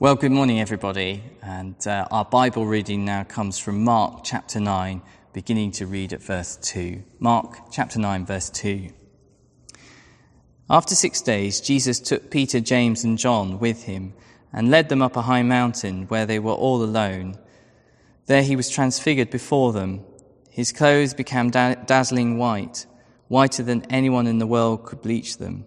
Well, good morning, everybody. And uh, our Bible reading now comes from Mark chapter 9, beginning to read at verse 2. Mark chapter 9, verse 2. After six days, Jesus took Peter, James, and John with him and led them up a high mountain where they were all alone. There he was transfigured before them. His clothes became da- dazzling white, whiter than anyone in the world could bleach them.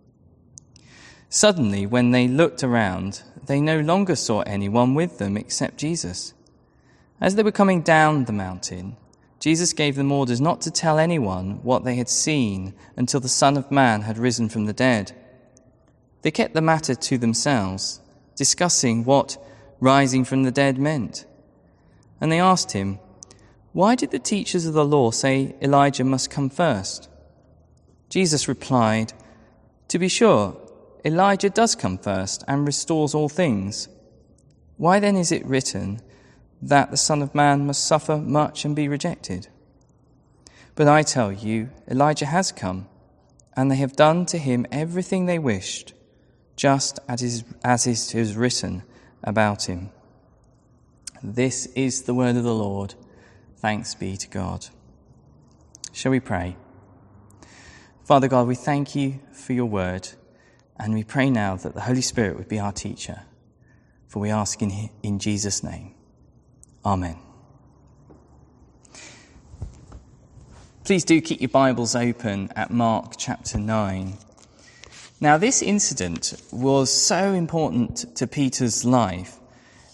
Suddenly, when they looked around, they no longer saw anyone with them except Jesus. As they were coming down the mountain, Jesus gave them orders not to tell anyone what they had seen until the Son of Man had risen from the dead. They kept the matter to themselves, discussing what rising from the dead meant. And they asked him, Why did the teachers of the law say Elijah must come first? Jesus replied, To be sure, Elijah does come first and restores all things. Why then is it written that the Son of Man must suffer much and be rejected? But I tell you, Elijah has come, and they have done to him everything they wished, just as is, as is written about him. This is the word of the Lord. Thanks be to God. Shall we pray? Father God, we thank you for your word. And we pray now that the Holy Spirit would be our teacher. For we ask in, in Jesus' name. Amen. Please do keep your Bibles open at Mark chapter 9. Now, this incident was so important to Peter's life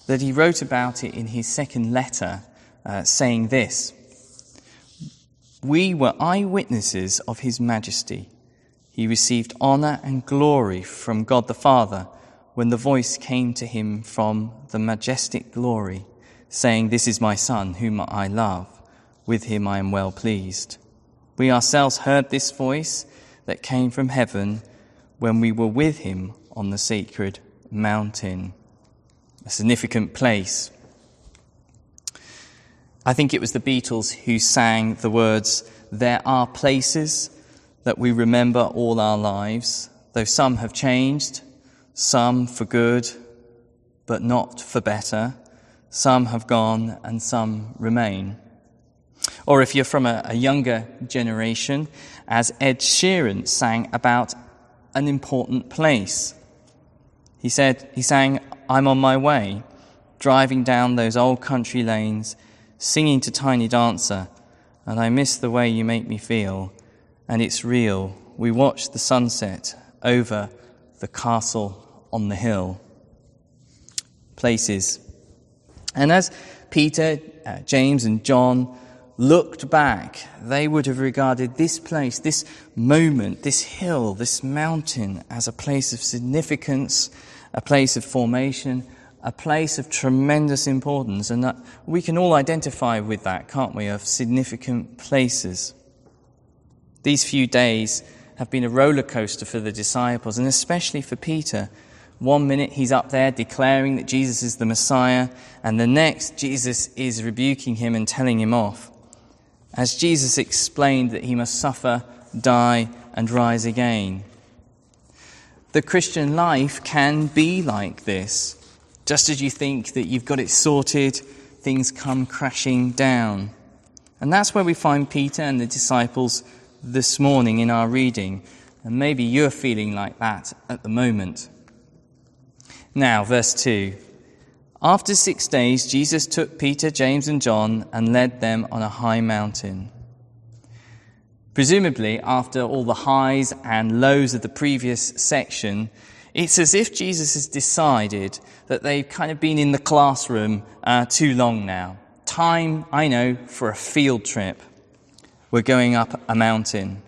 that he wrote about it in his second letter, uh, saying this We were eyewitnesses of his majesty he received honor and glory from God the Father when the voice came to him from the majestic glory, saying, This is my Son, whom I love. With him I am well pleased. We ourselves heard this voice that came from heaven when we were with him on the sacred mountain. A significant place. I think it was the Beatles who sang the words, There are places that we remember all our lives, though some have changed, some for good, but not for better. Some have gone and some remain. Or if you're from a, a younger generation, as Ed Sheeran sang about an important place. He said, he sang, I'm on my way, driving down those old country lanes, singing to Tiny Dancer, and I miss the way you make me feel and it's real. We watch the sunset over the castle on the hill. Places. And as Peter, uh, James, and John looked back, they would have regarded this place, this moment, this hill, this mountain as a place of significance, a place of formation, a place of tremendous importance. And that we can all identify with that, can't we, of significant places. These few days have been a roller coaster for the disciples and especially for Peter. One minute he's up there declaring that Jesus is the Messiah, and the next Jesus is rebuking him and telling him off. As Jesus explained that he must suffer, die, and rise again. The Christian life can be like this. Just as you think that you've got it sorted, things come crashing down. And that's where we find Peter and the disciples this morning in our reading, and maybe you're feeling like that at the moment. Now, verse 2. After six days, Jesus took Peter, James, and John and led them on a high mountain. Presumably, after all the highs and lows of the previous section, it's as if Jesus has decided that they've kind of been in the classroom uh, too long now. Time, I know, for a field trip. We're going up a mountain.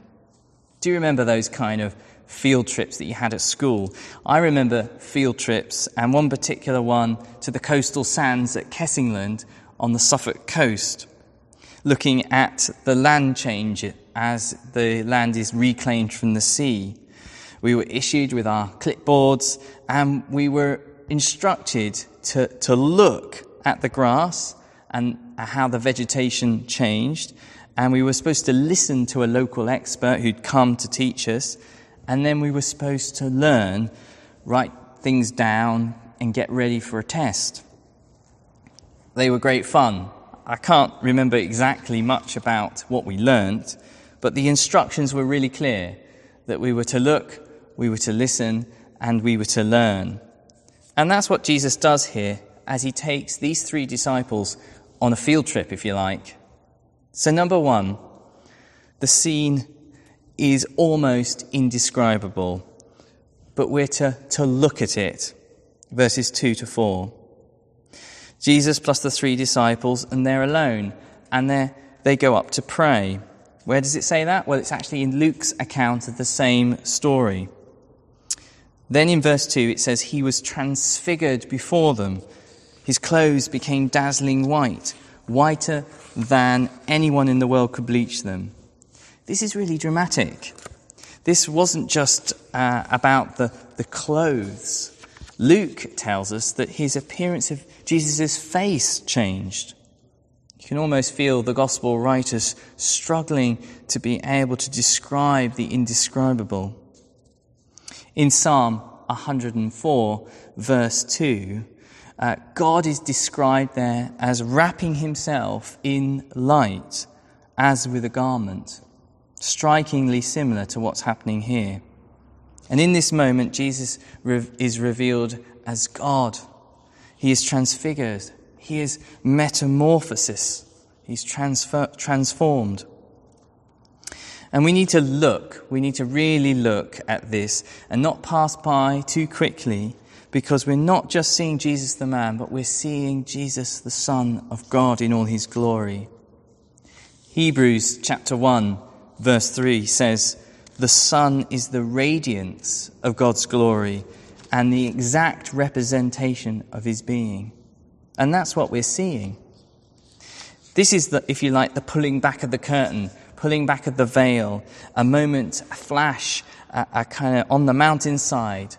Do you remember those kind of field trips that you had at school. I remember field trips, and one particular one to the coastal sands at Kessingland on the Suffolk coast, looking at the land change as the land is reclaimed from the sea. We were issued with our clipboards, and we were instructed to, to look at the grass and how the vegetation changed. And we were supposed to listen to a local expert who'd come to teach us. And then we were supposed to learn, write things down, and get ready for a test. They were great fun. I can't remember exactly much about what we learnt, but the instructions were really clear that we were to look, we were to listen, and we were to learn. And that's what Jesus does here as he takes these three disciples on a field trip, if you like. So, number one, the scene is almost indescribable, but we're to, to look at it. Verses 2 to 4. Jesus plus the three disciples, and they're alone, and they they go up to pray. Where does it say that? Well, it's actually in Luke's account of the same story. Then in verse 2, it says, He was transfigured before them his clothes became dazzling white, whiter than anyone in the world could bleach them. This is really dramatic. This wasn't just uh, about the, the clothes. Luke tells us that his appearance of Jesus' face changed. You can almost feel the gospel writers struggling to be able to describe the indescribable. In Psalm 104, verse 2, uh, God is described there as wrapping himself in light as with a garment, strikingly similar to what's happening here. And in this moment, Jesus is revealed as God. He is transfigured. He is metamorphosis. He's transfer- transformed. And we need to look, we need to really look at this and not pass by too quickly because we're not just seeing Jesus the man, but we're seeing Jesus the Son of God in all his glory. Hebrews chapter 1, verse 3 says, The Son is the radiance of God's glory and the exact representation of his being. And that's what we're seeing. This is, the, if you like, the pulling back of the curtain, pulling back of the veil, a moment, a flash, a, a kind of on the mountainside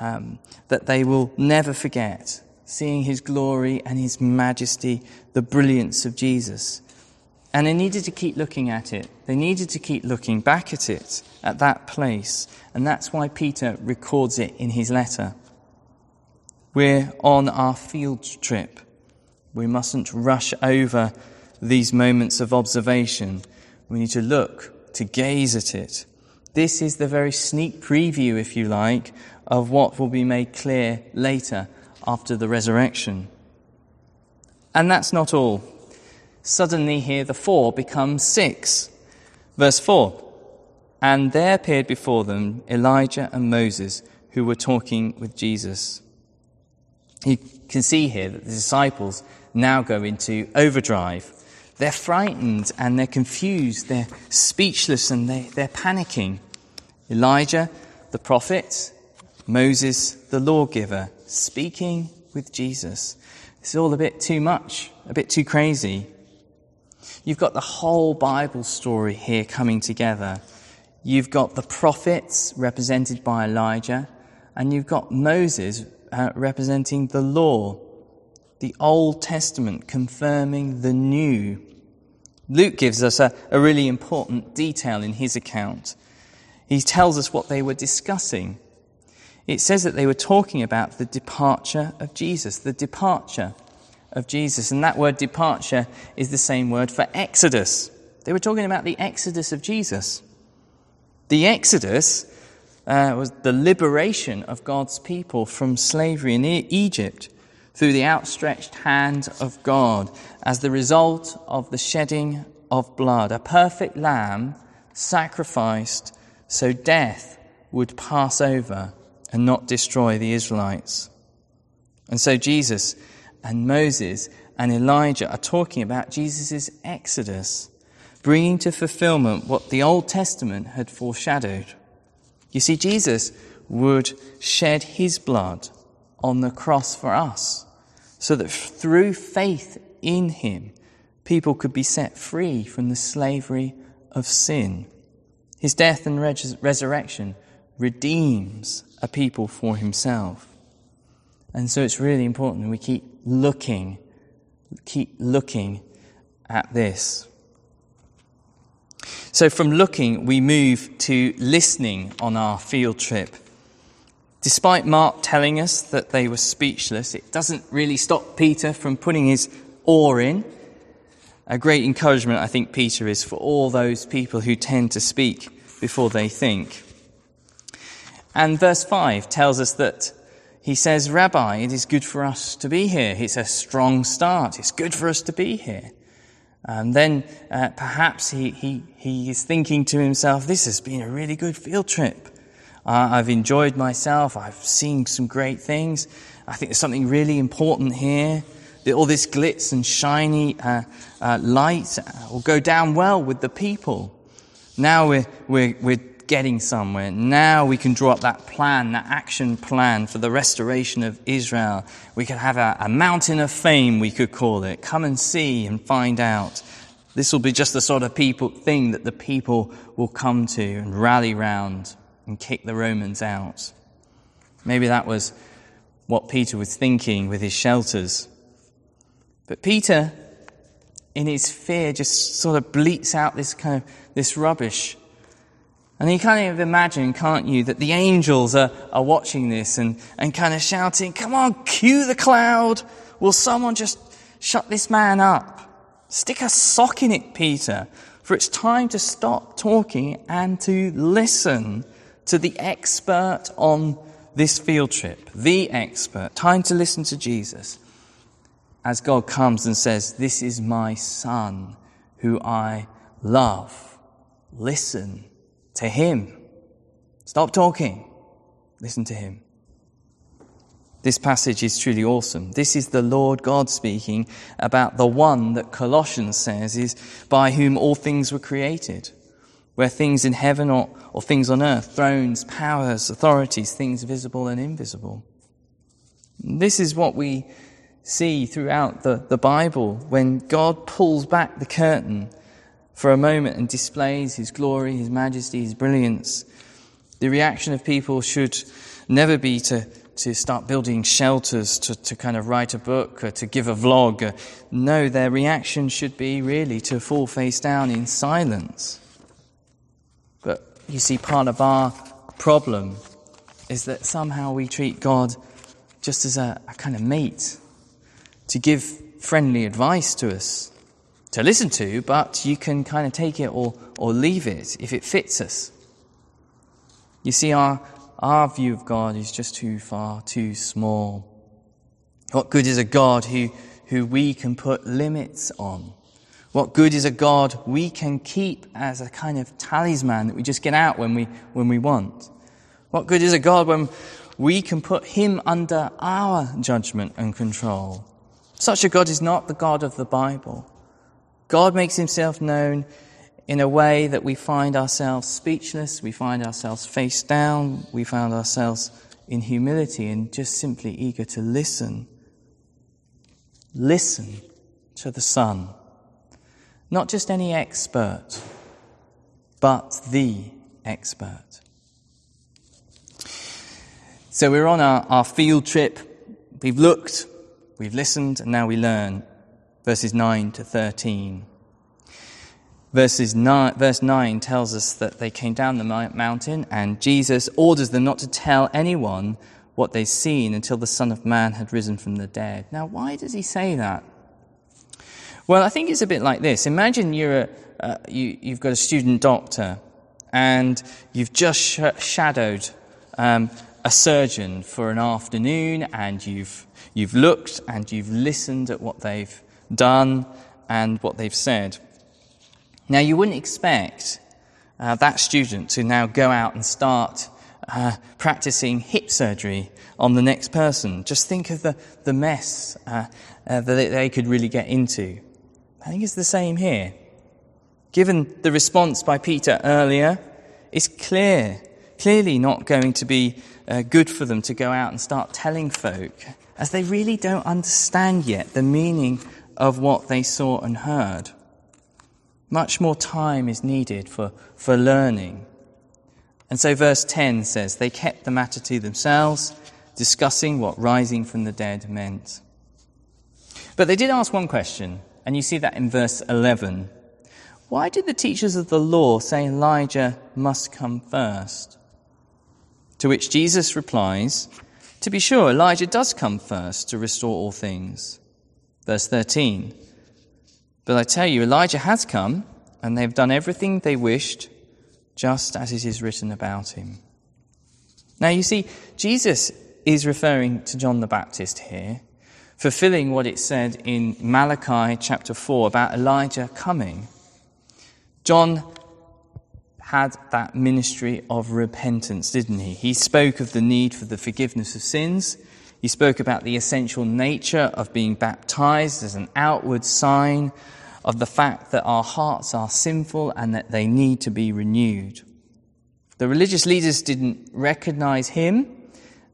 um, that they will never forget, seeing his glory and his majesty, the brilliance of Jesus. And they needed to keep looking at it. They needed to keep looking back at it, at that place. And that's why Peter records it in his letter. We're on our field trip. We mustn't rush over these moments of observation. We need to look, to gaze at it. This is the very sneak preview, if you like, of what will be made clear later after the resurrection. And that's not all. Suddenly, here the four become six. Verse 4 And there appeared before them Elijah and Moses, who were talking with Jesus. You can see here that the disciples now go into overdrive. They're frightened and they're confused, they're speechless and they, they're panicking. Elijah, the prophet, Moses, the lawgiver, speaking with Jesus. This is all a bit too much, a bit too crazy. You've got the whole Bible story here coming together. You've got the prophets represented by Elijah, and you've got Moses uh, representing the law, the Old Testament confirming the new. Luke gives us a, a really important detail in his account. He tells us what they were discussing it says that they were talking about the departure of Jesus, the departure of Jesus. And that word departure is the same word for exodus. They were talking about the exodus of Jesus. The exodus uh, was the liberation of God's people from slavery in Egypt through the outstretched hand of God as the result of the shedding of blood, a perfect lamb sacrificed so death would pass over and not destroy the Israelites. And so Jesus and Moses and Elijah are talking about Jesus' exodus, bringing to fulfillment what the Old Testament had foreshadowed. You see, Jesus would shed his blood on the cross for us so that through faith in him, people could be set free from the slavery of sin. His death and res- resurrection redeems a people for himself. And so it's really important we keep looking, keep looking at this. So from looking, we move to listening on our field trip. Despite Mark telling us that they were speechless, it doesn't really stop Peter from putting his oar in. A great encouragement, I think, Peter is for all those people who tend to speak before they think. And verse 5 tells us that he says, Rabbi, it is good for us to be here. It's a strong start. It's good for us to be here. And then uh, perhaps he, he, he is thinking to himself, this has been a really good field trip. Uh, I've enjoyed myself. I've seen some great things. I think there's something really important here. All this glitz and shiny uh, uh light will go down well with the people. Now we're, we're, we're getting somewhere. Now we can draw up that plan, that action plan for the restoration of Israel. We could have a, a mountain of fame, we could call it. Come and see and find out. This will be just the sort of people thing that the people will come to and rally round and kick the Romans out. Maybe that was what Peter was thinking with his shelters. But Peter, in his fear, just sort of bleats out this kind of this rubbish and you kind of imagine, can't you, that the angels are, are watching this and, and kind of shouting, come on, cue the cloud. Will someone just shut this man up? Stick a sock in it, Peter, for it's time to stop talking and to listen to the expert on this field trip. The expert. Time to listen to Jesus as God comes and says, This is my son who I love. Listen to Him. Stop talking. Listen to Him. This passage is truly awesome. This is the Lord God speaking about the one that Colossians says is by whom all things were created, where things in heaven or, or things on earth, thrones, powers, authorities, things visible and invisible. This is what we see throughout the, the Bible when God pulls back the curtain for a moment and displays his glory, his majesty, his brilliance, the reaction of people should never be to, to start building shelters, to, to kind of write a book, or to give a vlog. No, their reaction should be really to fall face down in silence. But you see, part of our problem is that somehow we treat God just as a, a kind of mate to give friendly advice to us to listen to, but you can kind of take it or, or leave it if it fits us. You see, our, our view of God is just too far, too small. What good is a God who, who we can put limits on? What good is a God we can keep as a kind of talisman that we just get out when we, when we want? What good is a God when we can put him under our judgment and control? Such a God is not the God of the Bible. God makes himself known in a way that we find ourselves speechless, we find ourselves face down, we find ourselves in humility and just simply eager to listen. Listen to the Son. Not just any expert, but the expert. So we're on our, our field trip. We've looked, we've listened, and now we learn verses 9 to 13. Verses 9, verse 9 tells us that they came down the mountain and Jesus orders them not to tell anyone what they'd seen until the Son of Man had risen from the dead. Now, why does he say that? Well, I think it's a bit like this. Imagine you're a, uh, you, have got a student doctor and you've just sh- shadowed um, a surgeon for an afternoon and you've, you've looked and you've listened at what they've done and what they've said. Now, you wouldn't expect uh, that student to now go out and start uh, practicing hip surgery on the next person. Just think of the, the mess uh, uh that they could really get into. I think it's the same here. Given the response by Peter earlier, it's clear clearly not going to be uh, good for them to go out and start telling folk, as they really don't understand yet the meaning of what they saw and heard. Much more time is needed for, for learning. And so, verse 10 says, They kept the matter to themselves, discussing what rising from the dead meant. But they did ask one question, and you see that in verse 11. Why did the teachers of the law say Elijah must come first? To which Jesus replies, To be sure, Elijah does come first to restore all things. Verse 13. But I tell you, Elijah has come, and they have done everything they wished, just as it is written about him. Now, you see, Jesus is referring to John the Baptist here, fulfilling what it said in Malachi chapter 4 about Elijah coming. John had that ministry of repentance, didn't he? He spoke of the need for the forgiveness of sins. He spoke about the essential nature of being baptized as an outward sign of the fact that our hearts are sinful and that they need to be renewed. The religious leaders didn't recognize him,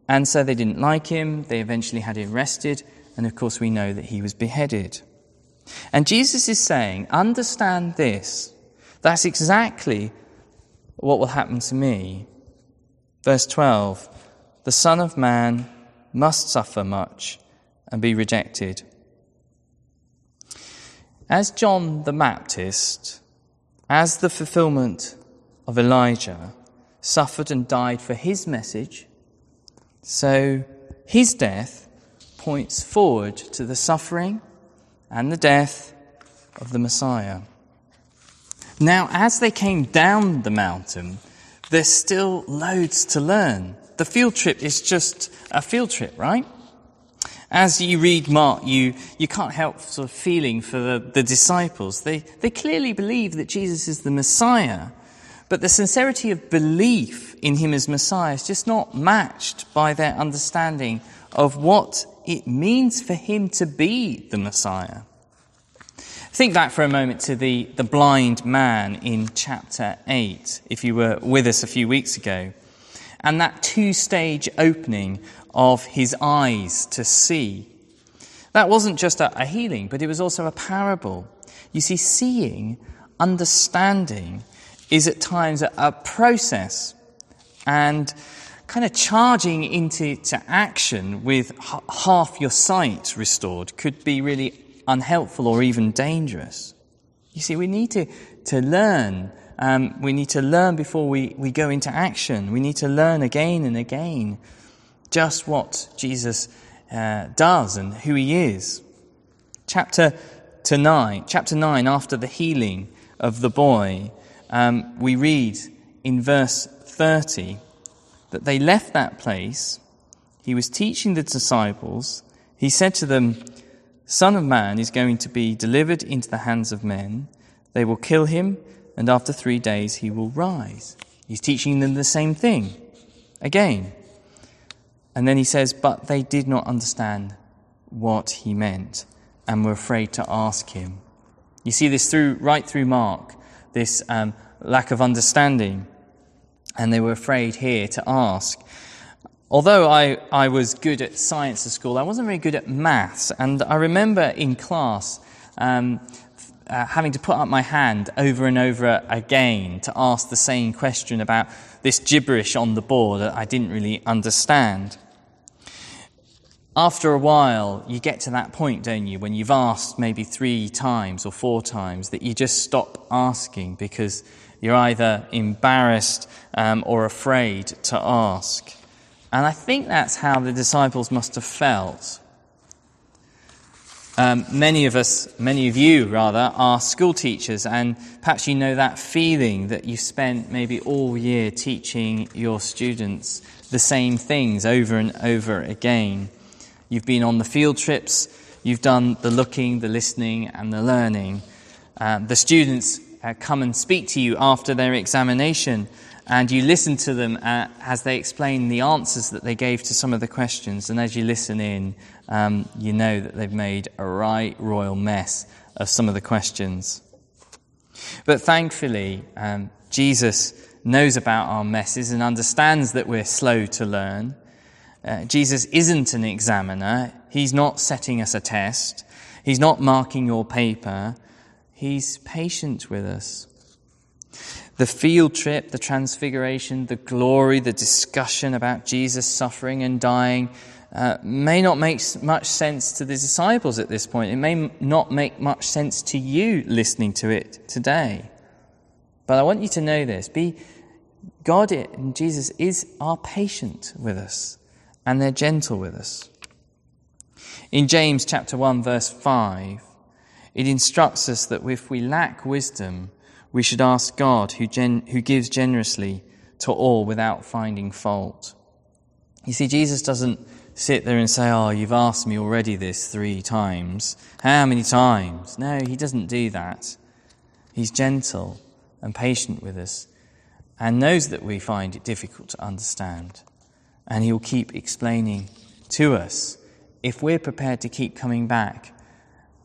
and so they didn't like him. They eventually had him arrested, and of course, we know that he was beheaded. And Jesus is saying, understand this. That's exactly what will happen to me. Verse 12 The Son of Man must suffer much and be rejected. As John the Baptist, as the fulfillment of Elijah, suffered and died for his message, so his death points forward to the suffering and the death of the Messiah. Now, as they came down the mountain, there's still loads to learn. The field trip is just a field trip, right? As you read Mark, you, you can't help sort of feeling for the, the disciples. They, they clearly believe that Jesus is the Messiah, but the sincerity of belief in him as Messiah is just not matched by their understanding of what it means for him to be the Messiah. Think back for a moment to the, the blind man in chapter 8, if you were with us a few weeks ago, and that two stage opening of his eyes to see. That wasn't just a, a healing, but it was also a parable. You see, seeing, understanding, is at times a, a process, and kind of charging into to action with h- half your sight restored could be really unhelpful or even dangerous. You see, we need to, to learn. Um, we need to learn before we, we go into action. We need to learn again and again just what Jesus uh, does and who he is. Chapter to nine, chapter nine, after the healing of the boy, um, we read in verse 30 that they left that place. He was teaching the disciples. He said to them, Son of Man is going to be delivered into the hands of men. They will kill him, and after three days he will rise. He's teaching them the same thing again. And then he says, But they did not understand what he meant and were afraid to ask him. You see this through, right through Mark, this um, lack of understanding. And they were afraid here to ask. Although I, I was good at science at school, I wasn't very good at maths. And I remember in class um, uh, having to put up my hand over and over again to ask the same question about this gibberish on the board that I didn't really understand. After a while, you get to that point, don't you, when you've asked maybe three times or four times that you just stop asking because you're either embarrassed um, or afraid to ask. And I think that's how the disciples must have felt. Um, many of us, many of you rather, are school teachers, and perhaps you know that feeling that you've spent maybe all year teaching your students the same things over and over again. You've been on the field trips, you've done the looking, the listening, and the learning. Um, the students uh, come and speak to you after their examination and you listen to them uh, as they explain the answers that they gave to some of the questions. And as you listen in, um, you know that they've made a right royal mess of some of the questions. But thankfully, um, Jesus knows about our messes and understands that we're slow to learn. Uh, Jesus isn't an examiner. He's not setting us a test. He's not marking your paper. He's patient with us. The field trip, the transfiguration, the glory, the discussion about Jesus suffering and dying uh, may not make much sense to the disciples at this point. It may not make much sense to you listening to it today. But I want you to know this. Be, God and Jesus is, are patient with us and they're gentle with us. In James chapter 1 verse 5, it instructs us that if we lack wisdom, we should ask God who, gen- who gives generously to all without finding fault. You see, Jesus doesn't sit there and say, Oh, you've asked me already this three times. How many times? No, he doesn't do that. He's gentle and patient with us and knows that we find it difficult to understand. And he'll keep explaining to us if we're prepared to keep coming back,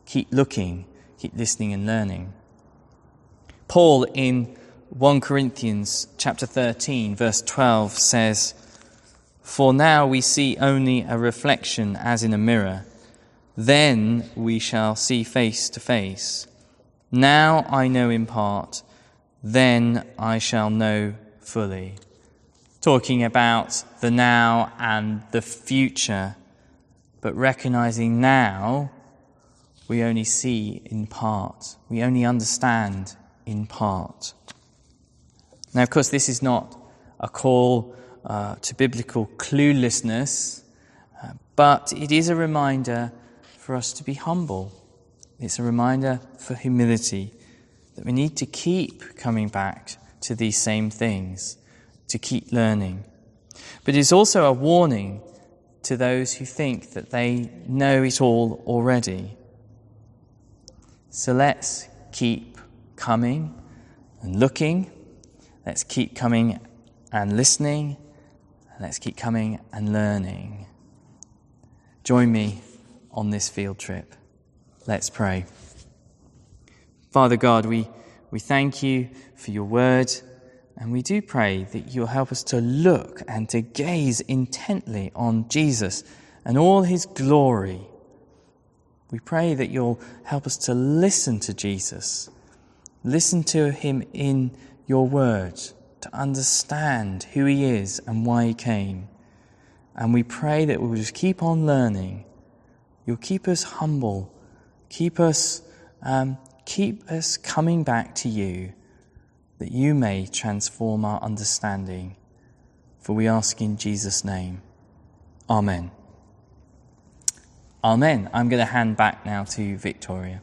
keep looking, keep listening and learning. Paul in 1 Corinthians chapter 13 verse 12 says, For now we see only a reflection as in a mirror. Then we shall see face to face. Now I know in part, then I shall know fully. Talking about the now and the future, but recognizing now we only see in part. We only understand in part. Now, of course, this is not a call uh, to biblical cluelessness, uh, but it is a reminder for us to be humble. It's a reminder for humility that we need to keep coming back to these same things, to keep learning. But it's also a warning to those who think that they know it all already. So let's keep coming and looking. Let's keep coming and listening. let's keep coming and learning. Join me on this field trip. Let's pray. Father God, we, we thank you for your word, and we do pray that you'll help us to look and to gaze intently on Jesus and all his glory. We pray that you'll help us to listen to Jesus Listen to him in your word to understand who he is and why he came. And we pray that we'll just keep on learning. You'll keep us humble, keep us, um, keep us coming back to you, that you may transform our understanding. For we ask in Jesus' name. Amen. Amen. I'm going to hand back now to Victoria.